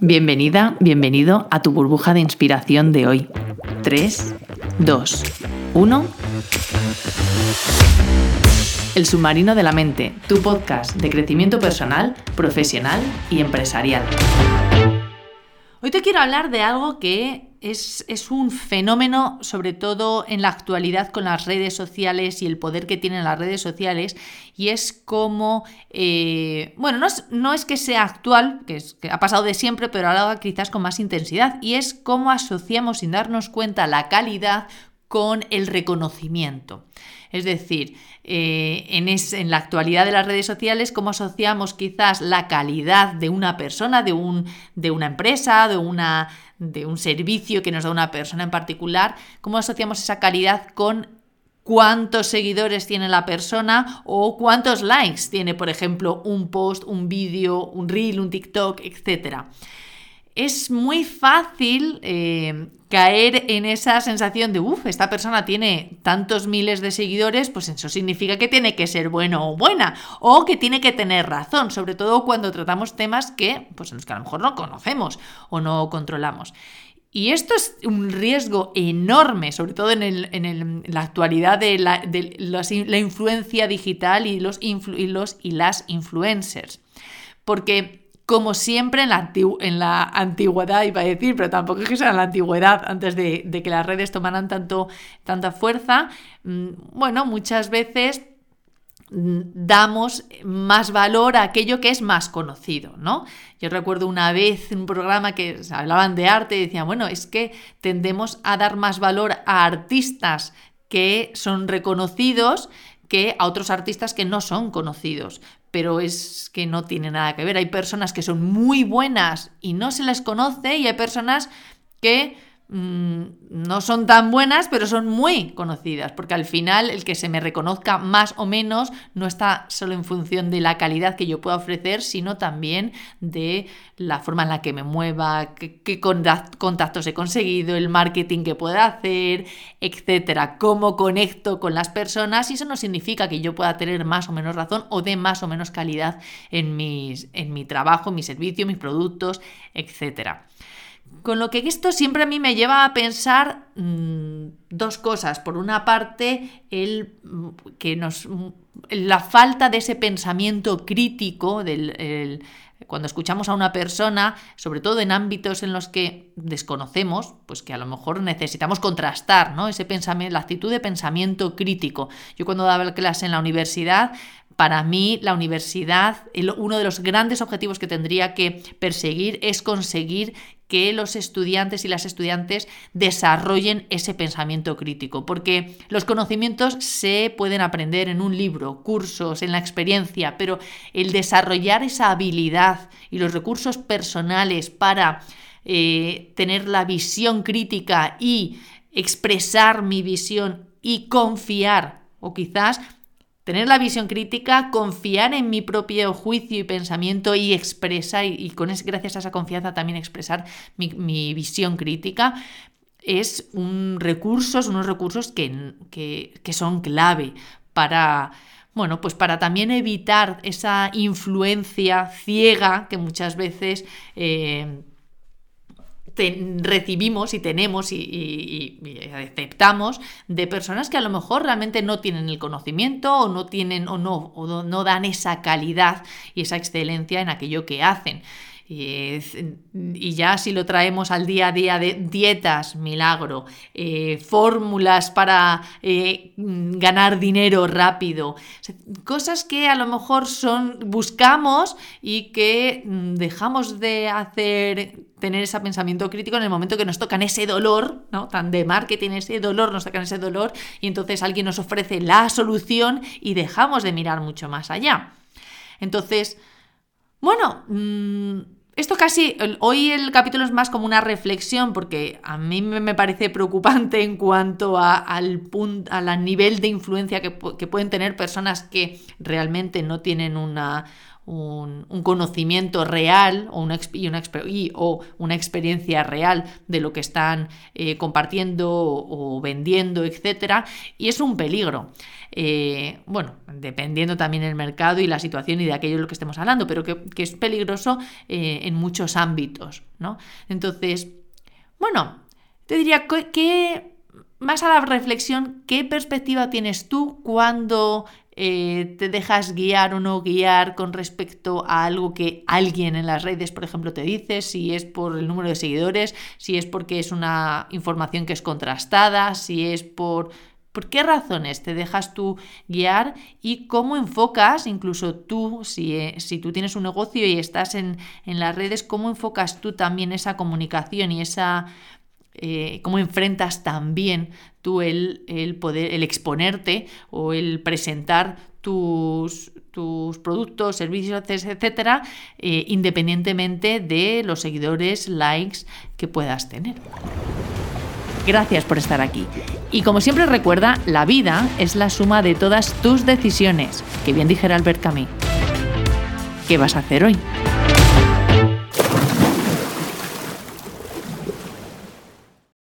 Bienvenida, bienvenido a tu burbuja de inspiración de hoy. 3, 2, 1. El submarino de la mente, tu podcast de crecimiento personal, profesional y empresarial. Hoy te quiero hablar de algo que es, un fenómeno, sobre todo en la actualidad con las redes sociales y el poder que tienen las redes sociales, y es como, eh, bueno, no es, que sea actual, que, es, que ha pasado de siempre, pero ahora quizás con más intensidad, y es cómo asociamos sin darnos cuenta la calidad con el reconocimiento. Es decir, eh, en, la actualidad de las redes sociales, cómo asociamos quizás la calidad de una persona, de, un, de una empresa, de, de un servicio que nos da una persona en particular, cómo asociamos esa calidad con cuántos seguidores tiene la persona o cuántos likes tiene, por ejemplo, un post, un vídeo, un reel, un TikTok, etc es muy fácil eh, caer en esa sensación de, uff, esta persona tiene tantos miles de seguidores, pues eso significa que tiene que ser bueno o buena, o que tiene que tener razón, sobre todo cuando tratamos temas que, pues, que a lo mejor no conocemos o no controlamos. Y esto es un riesgo enorme, sobre todo en, la actualidad de, la, influencia digital y los, y las influencers. Porque como siempre en la, antigüedad, iba a decir, pero tampoco es que sea en la antigüedad, antes de, que las redes tomaran tanto, tanta fuerza, mm, bueno, muchas veces mm, damos más valor a aquello que es más conocido, ¿no? Yo recuerdo una vez un programa que hablaban de arte y decían, bueno, es que tendemos a dar más valor a artistas que son reconocidos que a otros artistas que no son conocidos pero es que no tiene nada que ver. Hay personas que son muy buenas y no se les conoce y hay personas que Mm, no son tan buenas, pero son muy conocidas, porque al final el que se me reconozca más o menos no está solo en función de la calidad que yo pueda ofrecer, sino también de la forma en la que me mueva, qué, contactos he conseguido, el marketing que pueda hacer, etcétera, cómo conecto con las personas y eso no significa que yo pueda tener más o menos razón o de más o menos calidad en, mis, en mi trabajo, mi servicio, mis productos, etcétera. Con lo que esto siempre a mí me lleva a pensar mm, dos cosas. Por una parte, el, que nos, la falta de ese pensamiento crítico del, cuando escuchamos a una persona, sobre todo en ámbitos en los que desconocemos, pues que a lo mejor necesitamos contrastar, ¿no? Ese pensamiento, la actitud de pensamiento crítico. Yo cuando daba clase en la universidad, para mí la universidad, uno de los grandes objetivos que tendría que perseguir es conseguir que los estudiantes y las estudiantes desarrollen ese pensamiento crítico, porque los conocimientos se pueden aprender en un libro, cursos, en la experiencia, pero el desarrollar esa habilidad y los recursos personales para eh, tener la visión crítica y expresar mi visión y confiar, o quizás tener la visión crítica, confiar en mi propio juicio y pensamiento y expresar, y, con gracias a esa confianza también expresar mi, visión crítica, es un recurso, unos recursos que, que, son clave para, bueno, pues para también evitar esa influencia ciega que muchas veces eh, recibimos y tenemos y, aceptamos de personas que a lo mejor realmente no tienen el conocimiento o no tienen o no, o no dan esa calidad y esa excelencia en aquello que hacen. Y, ya si lo traemos al día a día de dietas, milagro, eh, fórmulas para eh, ganar dinero rápido, cosas que a lo mejor son buscamos y que mm, dejamos de hacer tener ese pensamiento crítico en el momento que nos tocan ese dolor, ¿no? Tan de marketing, ese dolor, nos tocan ese dolor y entonces alguien nos ofrece la solución y dejamos de mirar mucho más allá. Entonces, bueno, mmm, esto casi, hoy el capítulo es más como una reflexión porque a mí me parece preocupante en cuanto al, punto, al nivel de influencia que, pueden tener personas que realmente no tienen una, un, conocimiento real o una, y una, experiencia real de lo que están eh, compartiendo o, vendiendo, etc. Y es un peligro. Eh, bueno, dependiendo también del mercado y la situación y de aquello de lo que estemos hablando, pero que, es peligroso eh, en muchos ámbitos, ¿no? Entonces, bueno, te diría que más a la reflexión, ¿qué perspectiva tienes tú cuando eh, te dejas guiar o no guiar con respecto a algo que alguien en las redes, por ejemplo, te dice, si es por el número de seguidores, si es porque es una información que es contrastada, si es por... ¿Por qué razones te dejas tú guiar y cómo enfocas, incluso tú, si, eh, si tú tienes un negocio y estás en, en las redes, cómo enfocas tú también esa comunicación y esa eh, cómo enfrentas también tú el, poder, el exponerte o el presentar tus, tus productos, servicios, etcétera, eh, independientemente de los seguidores, likes que puedas tener. Gracias por estar aquí. Y como siempre recuerda, la vida es la suma de todas tus decisiones, que bien dijera Albert Camus. ¿Qué vas a hacer hoy?